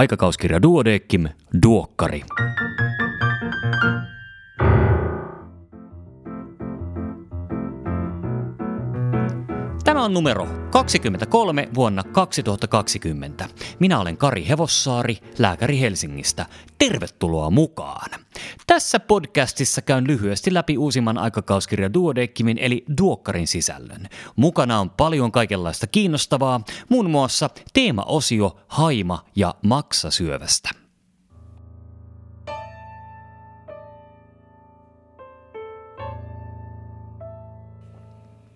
Aikakauskirja Duodeckim, Duokkari. Tämä on numero 23 vuonna 2020. Minä olen Kari Hevossaari, lääkäri Helsingistä. Tervetuloa mukaan! Tässä podcastissa käyn lyhyesti läpi uusimman aikakauskirja Duodeckimin eli Duokkarin sisällön. Mukana on paljon kaikenlaista kiinnostavaa, muun muassa teemaosio Haima ja maksasyövästä.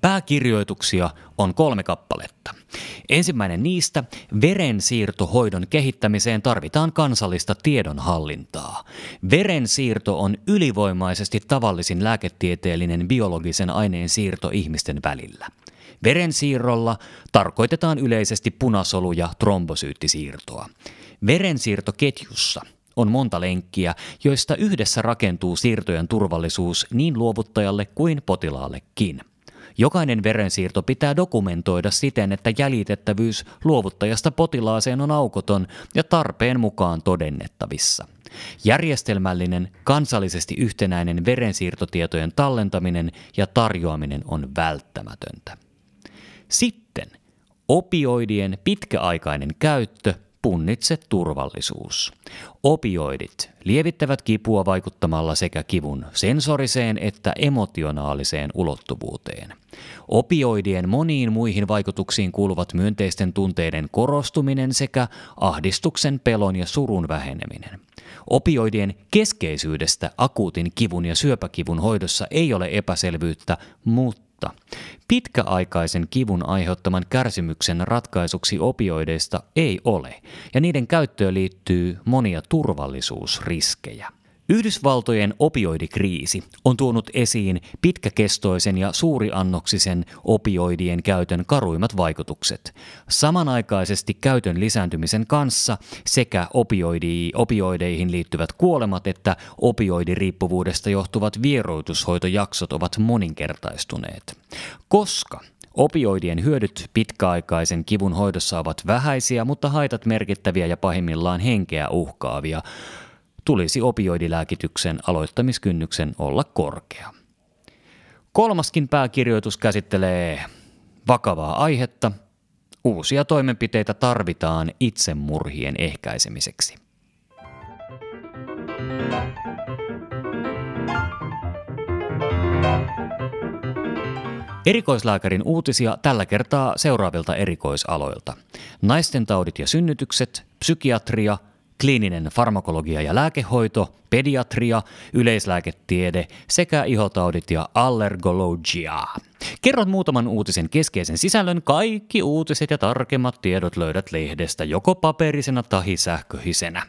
Pääkirjoituksia on kolme kappaletta. Ensimmäinen niistä, verensiirtohoidon kehittämiseen tarvitaan kansallista tiedonhallintaa. Verensiirto on ylivoimaisesti tavallisin lääketieteellinen biologisen aineen siirto ihmisten välillä. Verensiirrolla tarkoitetaan yleisesti punasolu- ja trombosyyttisiirtoa. Verensiirtoketjussa on monta lenkkiä, joista yhdessä rakentuu siirtojen turvallisuus niin luovuttajalle kuin potilaallekin – Jokainen verensiirto pitää dokumentoida siten, että jäljitettävyys luovuttajasta potilaaseen on aukoton ja tarpeen mukaan todennettavissa. Järjestelmällinen, kansallisesti yhtenäinen verensiirtotietojen tallentaminen ja tarjoaminen on välttämätöntä. Sitten opioidien pitkäaikainen käyttö Punnitse turvallisuus. Opioidit lievittävät kipua vaikuttamalla sekä kivun sensoriseen että emotionaaliseen ulottuvuuteen. Opioidien moniin muihin vaikutuksiin kuuluvat myönteisten tunteiden korostuminen sekä ahdistuksen, pelon ja surun väheneminen. Opioidien keskeisyydestä akuutin kivun ja syöpäkivun hoidossa ei ole epäselvyyttä, mutta mutta pitkäaikaisen kivun aiheuttaman kärsimyksen ratkaisuksi opioideista ei ole, ja niiden käyttöön liittyy monia turvallisuusriskejä. Yhdysvaltojen opioidikriisi on tuonut esiin pitkäkestoisen ja suuriannoksisen opioidien käytön karuimmat vaikutukset. Samanaikaisesti käytön lisääntymisen kanssa sekä opioidi, opioideihin liittyvät kuolemat että opioidiriippuvuudesta johtuvat vieroitushoitojaksot ovat moninkertaistuneet. Koska Opioidien hyödyt pitkäaikaisen kivun hoidossa ovat vähäisiä, mutta haitat merkittäviä ja pahimmillaan henkeä uhkaavia tulisi opioidilääkityksen aloittamiskynnyksen olla korkea. Kolmaskin pääkirjoitus käsittelee vakavaa aihetta. Uusia toimenpiteitä tarvitaan itsemurhien ehkäisemiseksi. Erikoislääkärin uutisia tällä kertaa seuraavilta erikoisaloilta. Naisten taudit ja synnytykset, psykiatria – kliininen farmakologia ja lääkehoito, pediatria, yleislääketiede sekä ihotaudit ja allergologia. Kerrot muutaman uutisen keskeisen sisällön. Kaikki uutiset ja tarkemmat tiedot löydät lehdestä joko paperisena tai sähköisenä.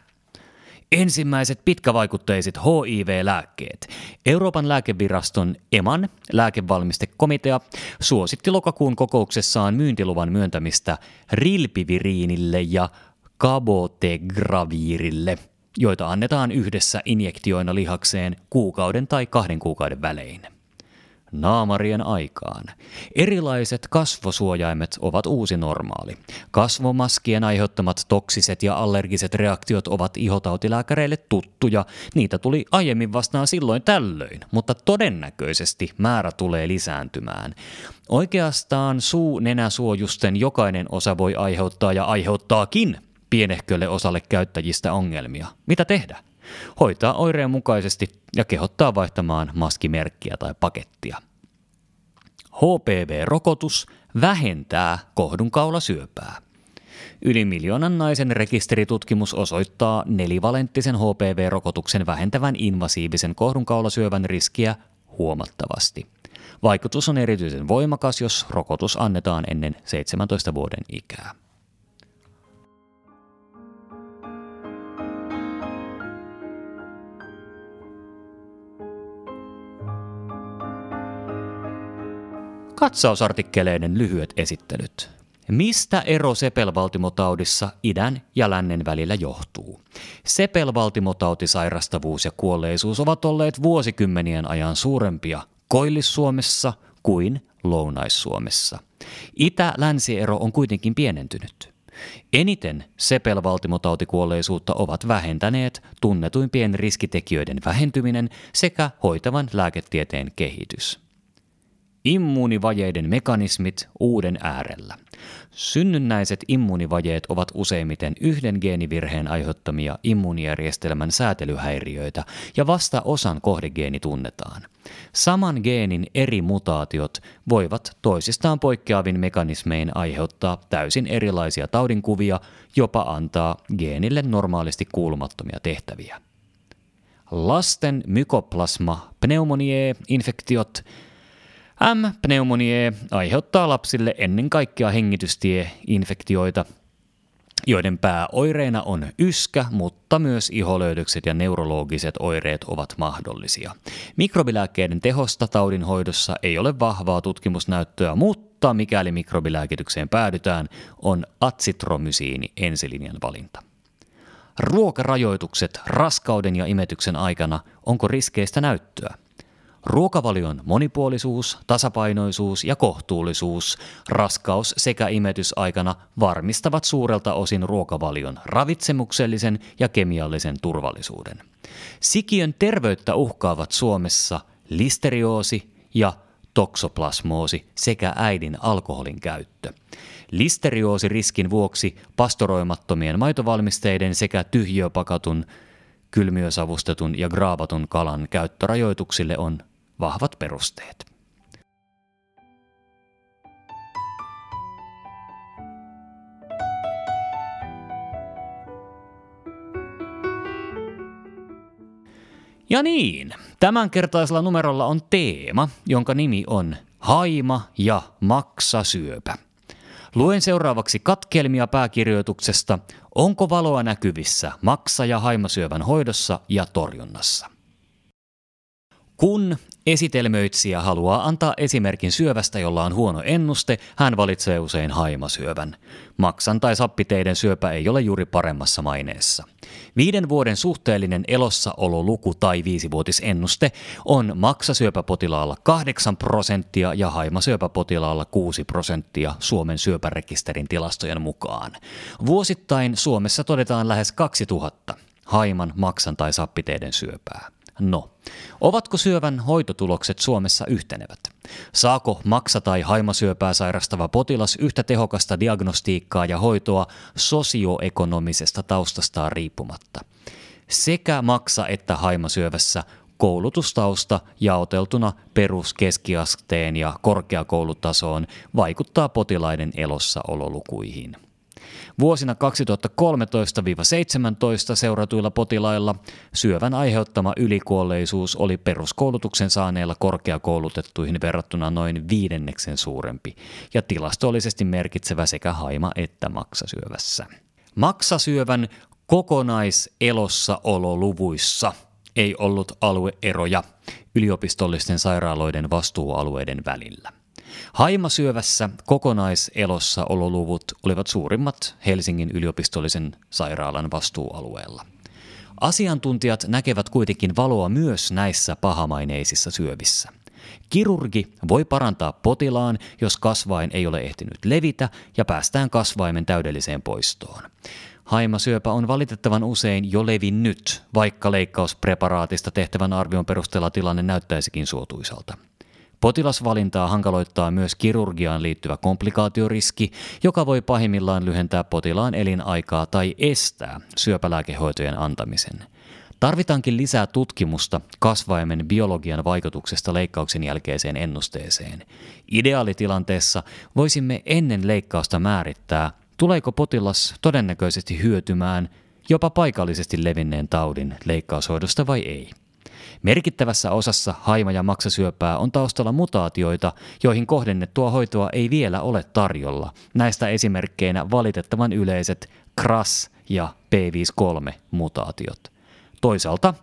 Ensimmäiset pitkävaikutteiset HIV-lääkkeet. Euroopan lääkeviraston EMAN lääkevalmistekomitea suositti lokakuun kokouksessaan myyntiluvan myöntämistä rilpiviriinille ja kabotegraviirille, joita annetaan yhdessä injektioina lihakseen kuukauden tai kahden kuukauden välein. Naamarien aikaan. Erilaiset kasvosuojaimet ovat uusi normaali. Kasvomaskien aiheuttamat toksiset ja allergiset reaktiot ovat ihotautilääkäreille tuttuja. Niitä tuli aiemmin vastaan silloin tällöin, mutta todennäköisesti määrä tulee lisääntymään. Oikeastaan suu-nenäsuojusten jokainen osa voi aiheuttaa ja aiheuttaakin pienehkölle osalle käyttäjistä ongelmia. Mitä tehdä? Hoitaa oireen mukaisesti ja kehottaa vaihtamaan maskimerkkiä tai pakettia. HPV-rokotus vähentää kohdunkaulasyöpää. Yli miljoonan naisen rekisteritutkimus osoittaa nelivalenttisen HPV-rokotuksen vähentävän invasiivisen kohdunkaulasyövän riskiä huomattavasti. Vaikutus on erityisen voimakas, jos rokotus annetaan ennen 17 vuoden ikää. Katsausartikkeleiden lyhyet esittelyt. Mistä ero sepelvaltimotaudissa idän ja lännen välillä johtuu? Sepelvaltimotautisairastavuus ja kuolleisuus ovat olleet vuosikymmenien ajan suurempia Koillis-Suomessa kuin Lounais-Suomessa. Itä-länsiero on kuitenkin pienentynyt. Eniten sepelvaltimotautikuolleisuutta ovat vähentäneet tunnetuimpien riskitekijöiden vähentyminen sekä hoitavan lääketieteen kehitys. Immuunivajeiden mekanismit uuden äärellä. Synnynnäiset immuunivajeet ovat useimmiten yhden geenivirheen aiheuttamia immuunijärjestelmän säätelyhäiriöitä ja vasta osan kohdegeeni tunnetaan. Saman geenin eri mutaatiot voivat toisistaan poikkeavin mekanismein aiheuttaa täysin erilaisia taudinkuvia, jopa antaa geenille normaalisti kuulumattomia tehtäviä. Lasten mykoplasma pneumoniae-infektiot M-pneumoniae aiheuttaa lapsille ennen kaikkea hengitystieinfektioita, joiden pääoireena on yskä, mutta myös iholöydökset ja neurologiset oireet ovat mahdollisia. Mikrobilääkkeiden tehosta taudin hoidossa ei ole vahvaa tutkimusnäyttöä, mutta mikäli mikrobilääkitykseen päädytään, on atsitromysiini ensilinjan valinta. Ruokarajoitukset raskauden ja imetyksen aikana, onko riskeistä näyttöä? Ruokavalion monipuolisuus, tasapainoisuus ja kohtuullisuus raskaus- sekä imetysaikana varmistavat suurelta osin ruokavalion ravitsemuksellisen ja kemiallisen turvallisuuden. Sikiön terveyttä uhkaavat Suomessa listerioosi ja toksoplasmoosi sekä äidin alkoholin käyttö. Listerioosi-riskin vuoksi pastoroimattomien maitovalmisteiden sekä tyhjöpakatun, kylmiösavustetun ja graavatun kalan käyttörajoituksille on vahvat perusteet. Ja niin, tämänkertaisella numerolla on teema, jonka nimi on Haima ja maksasyöpä. Luen seuraavaksi katkelmia pääkirjoituksesta Onko valoa näkyvissä maksa- ja haimasyövän hoidossa ja torjunnassa? Kun esitelmöitsijä haluaa antaa esimerkin syövästä, jolla on huono ennuste, hän valitsee usein haimasyövän. Maksan tai sappiteiden syöpä ei ole juuri paremmassa maineessa. Viiden vuoden suhteellinen elossaololuku tai viisivuotisennuste on maksasyöpäpotilaalla 8 prosenttia ja haimasyöpäpotilaalla 6 prosenttia Suomen syöpärekisterin tilastojen mukaan. Vuosittain Suomessa todetaan lähes 2000 haiman, maksan tai sappiteiden syöpää. No, ovatko syövän hoitotulokset Suomessa yhtenevät? Saako maksa- tai haimasyöpää sairastava potilas yhtä tehokasta diagnostiikkaa ja hoitoa sosioekonomisesta taustastaan riippumatta? Sekä maksa- että haimasyövässä koulutustausta jaoteltuna perus-, keskiasteen ja korkeakoulutasoon vaikuttaa potilaiden elossaololukuihin. Vuosina 2013-17 seuratuilla potilailla syövän aiheuttama ylikuolleisuus oli peruskoulutuksen saaneilla korkeakoulutettuihin verrattuna noin viidenneksen suurempi ja tilastollisesti merkitsevä sekä haima- että maksasyövässä. Maksasyövän kokonaiselossaololuvuissa ei ollut alueeroja yliopistollisten sairaaloiden vastuualueiden välillä. Haimasyövässä kokonaiselossa ololuvut olivat suurimmat Helsingin yliopistollisen sairaalan vastuualueella. Asiantuntijat näkevät kuitenkin valoa myös näissä pahamaineisissa syövissä. Kirurgi voi parantaa potilaan, jos kasvain ei ole ehtinyt levitä ja päästään kasvaimen täydelliseen poistoon. Haimasyöpä on valitettavan usein jo levinnyt, vaikka leikkauspreparaatista tehtävän arvion perusteella tilanne näyttäisikin suotuisalta. Potilasvalintaa hankaloittaa myös kirurgiaan liittyvä komplikaatioriski, joka voi pahimmillaan lyhentää potilaan elinaikaa tai estää syöpälääkehoitojen antamisen. Tarvitaankin lisää tutkimusta kasvaimen biologian vaikutuksesta leikkauksen jälkeiseen ennusteeseen. Ideaalitilanteessa voisimme ennen leikkausta määrittää, tuleeko potilas todennäköisesti hyötymään jopa paikallisesti levinneen taudin leikkaushoidosta vai ei. Merkittävässä osassa haima- ja maksasyöpää on taustalla mutaatioita, joihin kohdennettua hoitoa ei vielä ole tarjolla. Näistä esimerkkeinä valitettavan yleiset KRAS ja P53-mutaatiot. Toisaalta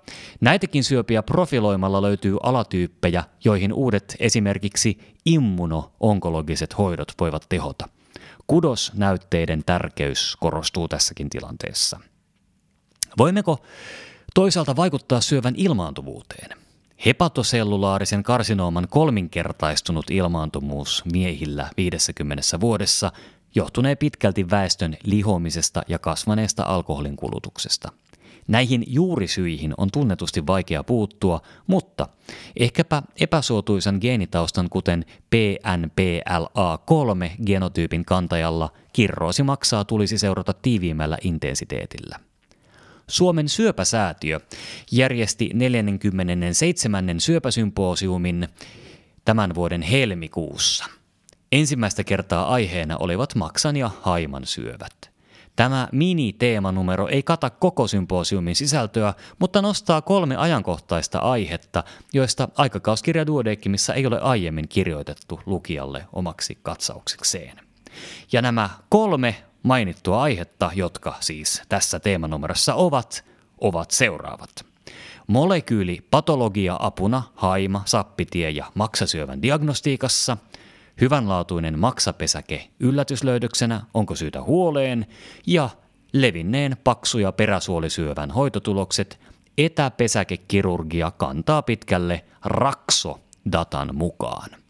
näitäkin syöpiä profiloimalla löytyy alatyyppejä, joihin uudet esimerkiksi immuno-onkologiset hoidot voivat tehota. Kudosnäytteiden tärkeys korostuu tässäkin tilanteessa. Voimmeko Toisaalta vaikuttaa syövän ilmaantuvuuteen. Hepatosellulaarisen karsinooman kolminkertaistunut ilmaantuvuus miehillä 50 vuodessa johtunee pitkälti väestön lihomisesta ja kasvaneesta alkoholin kulutuksesta. Näihin juurisyihin on tunnetusti vaikea puuttua, mutta ehkäpä epäsuotuisan geenitaustan kuten PNPLA3 genotyypin kantajalla kirroosi maksaa tulisi seurata tiiviimmällä intensiteetillä. Suomen syöpäsäätiö järjesti 47. syöpäsymposiumin tämän vuoden helmikuussa. Ensimmäistä kertaa aiheena olivat maksan ja haiman syövät. Tämä mini-teemanumero ei kata koko symposiumin sisältöä, mutta nostaa kolme ajankohtaista aihetta, joista aikakauskirja Duodecimissa ei ole aiemmin kirjoitettu lukijalle omaksi katsauksekseen. Ja nämä kolme mainittua aihetta, jotka siis tässä teemanumerossa ovat, ovat seuraavat. Molekyyli patologia apuna haima, sappitie ja maksasyövän diagnostiikassa, hyvänlaatuinen maksapesäke yllätyslöydöksenä, onko syytä huoleen, ja levinneen paksu- ja peräsuolisyövän hoitotulokset, etäpesäkekirurgia kantaa pitkälle rakso-datan mukaan.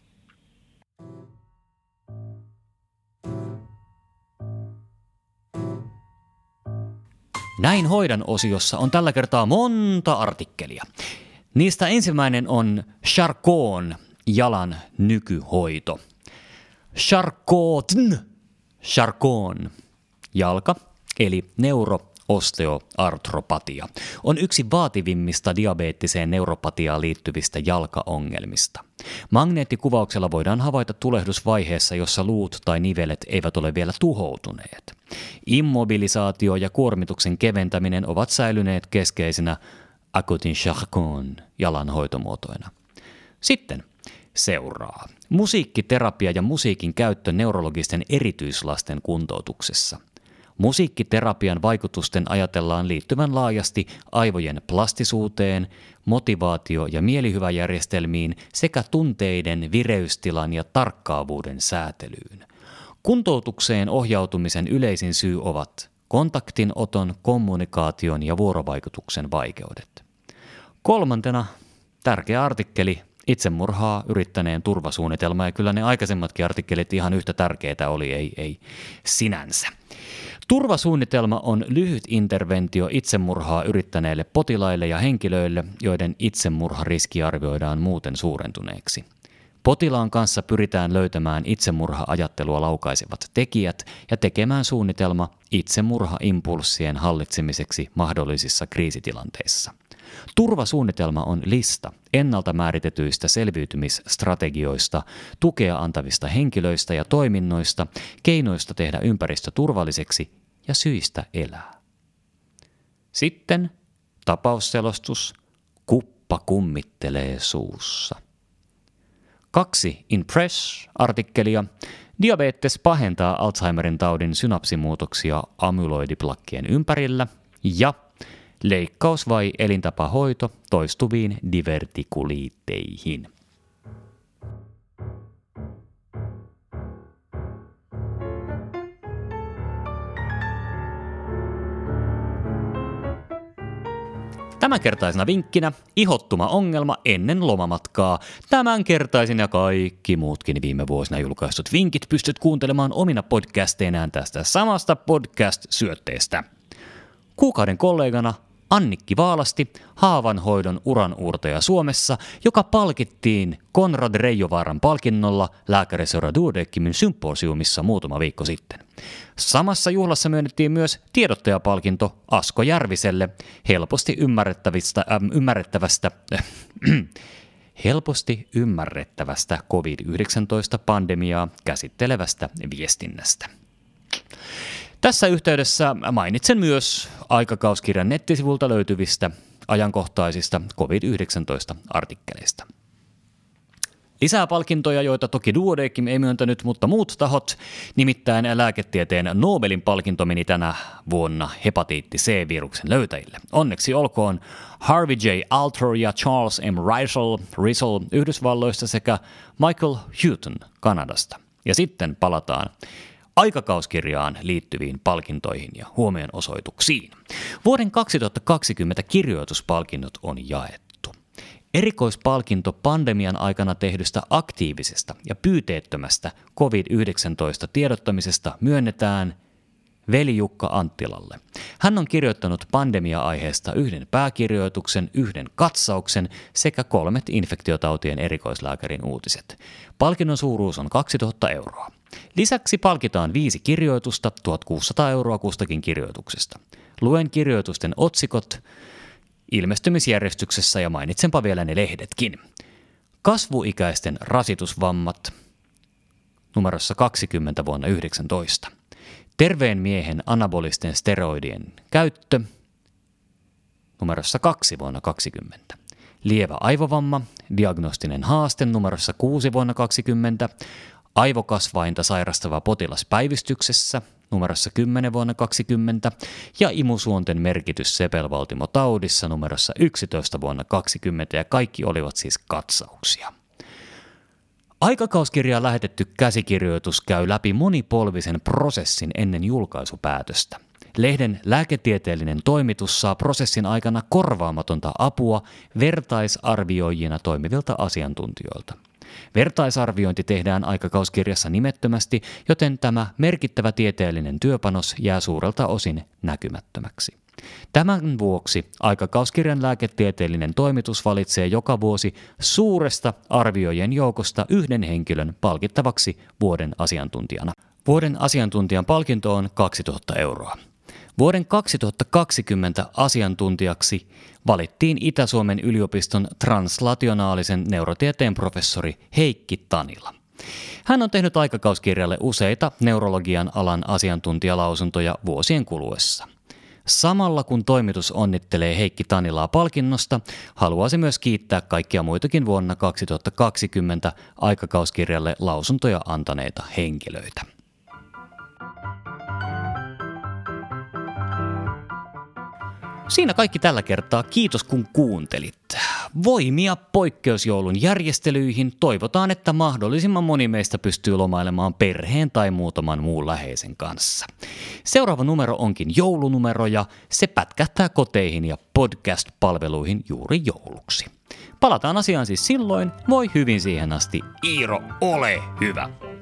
Näin hoidan osiossa on tällä kertaa monta artikkelia. Niistä ensimmäinen on Charcon jalan nykyhoito. Charcotn, Charcon, jalka, eli neuroosteoartropatia, on yksi vaativimmista diabeettiseen neuropatiaan liittyvistä jalkaongelmista. Magneettikuvauksella voidaan havaita tulehdusvaiheessa, jossa luut tai nivelet eivät ole vielä tuhoutuneet. Immobilisaatio ja kuormituksen keventäminen ovat säilyneet keskeisinä akutin charcon jalanhoitomuotoina. Sitten seuraa. Musiikkiterapia ja musiikin käyttö neurologisten erityislasten kuntoutuksessa. Musiikkiterapian vaikutusten ajatellaan liittyvän laajasti aivojen plastisuuteen, motivaatio- ja mielihyväjärjestelmiin sekä tunteiden, vireystilan ja tarkkaavuuden säätelyyn – Kuntoutukseen ohjautumisen yleisin syy ovat kontaktinoton, kommunikaation ja vuorovaikutuksen vaikeudet. Kolmantena tärkeä artikkeli itsemurhaa yrittäneen turvasuunnitelma ja kyllä ne aikaisemmatkin artikkelit ihan yhtä tärkeitä oli, ei, ei sinänsä. Turvasuunnitelma on lyhyt interventio itsemurhaa yrittäneille potilaille ja henkilöille, joiden itsemurhariski arvioidaan muuten suurentuneeksi. Potilaan kanssa pyritään löytämään itsemurha-ajattelua laukaisevat tekijät ja tekemään suunnitelma itsemurha-impulssien hallitsemiseksi mahdollisissa kriisitilanteissa. Turvasuunnitelma on lista ennalta määritetyistä selviytymisstrategioista, tukea antavista henkilöistä ja toiminnoista, keinoista tehdä ympäristö turvalliseksi ja syistä elää. Sitten tapausselostus, kuppa kummittelee suussa. Kaksi In Press-artikkelia. Diabetes pahentaa Alzheimerin taudin synapsimuutoksia amyloidiplakkien ympärillä. Ja leikkaus vai elintapahoito toistuviin divertikuliitteihin. Tämänkertaisena vinkkinä ihottuma ongelma ennen lomamatkaa. Tämänkertaisin ja kaikki muutkin viime vuosina julkaistut vinkit pystyt kuuntelemaan omina podcasteinään tästä samasta podcast-syötteestä. Kuukauden kollegana Annikki Vaalasti, haavanhoidon uranuurtaja Suomessa, joka palkittiin Konrad Reijovaaran palkinnolla lääkäriseura Duodeckimin symposiumissa muutama viikko sitten. Samassa juhlassa myönnettiin myös tiedottajapalkinto Asko Järviselle helposti ymmärrettävistä, äh, ymmärrettävästä äh, helposti ymmärrettävästä COVID-19-pandemiaa käsittelevästä viestinnästä. Tässä yhteydessä mainitsen myös aikakauskirjan nettisivulta löytyvistä ajankohtaisista COVID-19-artikkeleista. Lisää palkintoja, joita toki Duodeckim ei myöntänyt, mutta muut tahot, nimittäin lääketieteen Nobelin palkinto meni tänä vuonna hepatiitti C-viruksen löytäjille. Onneksi olkoon Harvey J. Alter ja Charles M. Riesel, Riesel Yhdysvalloista sekä Michael Houghton Kanadasta. Ja sitten palataan aikakauskirjaan liittyviin palkintoihin ja huomionosoituksiin. Vuoden 2020 kirjoituspalkinnot on jaettu. Erikoispalkinto pandemian aikana tehdystä aktiivisesta ja pyyteettömästä COVID-19 tiedottamisesta myönnetään veli Jukka Anttilalle. Hän on kirjoittanut pandemia-aiheesta yhden pääkirjoituksen, yhden katsauksen sekä kolmet infektiotautien erikoislääkärin uutiset. Palkinnon suuruus on 2000 euroa. Lisäksi palkitaan viisi kirjoitusta, 1600 euroa kustakin kirjoituksesta. Luen kirjoitusten otsikot ilmestymisjärjestyksessä ja mainitsenpa vielä ne lehdetkin. Kasvuikäisten rasitusvammat numerossa 20 vuonna 19. Terveen miehen anabolisten steroidien käyttö numerossa 2 vuonna 20. Lievä aivovamma, diagnostinen haaste numerossa 6 vuonna 20. Aivokasvainta sairastava potilas päivystyksessä numerossa 10 vuonna 20 ja imusuonten merkitys sepelvaltimotaudissa numerossa 11 vuonna 20 ja kaikki olivat siis katsauksia. Aikakauskirjaan lähetetty käsikirjoitus käy läpi monipolvisen prosessin ennen julkaisupäätöstä. Lehden lääketieteellinen toimitus saa prosessin aikana korvaamatonta apua vertaisarvioijina toimivilta asiantuntijoilta. Vertaisarviointi tehdään aikakauskirjassa nimettömästi, joten tämä merkittävä tieteellinen työpanos jää suurelta osin näkymättömäksi. Tämän vuoksi aikakauskirjan lääketieteellinen toimitus valitsee joka vuosi suuresta arvioijien joukosta yhden henkilön palkittavaksi vuoden asiantuntijana. Vuoden asiantuntijan palkinto on 2000 euroa. Vuoden 2020 asiantuntijaksi valittiin Itä-Suomen yliopiston translationaalisen neurotieteen professori Heikki Tanila. Hän on tehnyt aikakauskirjalle useita neurologian alan asiantuntijalausuntoja vuosien kuluessa. Samalla kun toimitus onnittelee Heikki Tanilaa palkinnosta, haluaisi myös kiittää kaikkia muitakin vuonna 2020 aikakauskirjalle lausuntoja antaneita henkilöitä. Siinä kaikki tällä kertaa. Kiitos kun kuuntelit. Voimia poikkeusjoulun järjestelyihin. Toivotaan, että mahdollisimman moni meistä pystyy lomailemaan perheen tai muutaman muun läheisen kanssa. Seuraava numero onkin joulunumero ja se pätkähtää koteihin ja podcast-palveluihin juuri jouluksi. Palataan asiaan siis silloin. Voi hyvin siihen asti. Iiro, ole hyvä!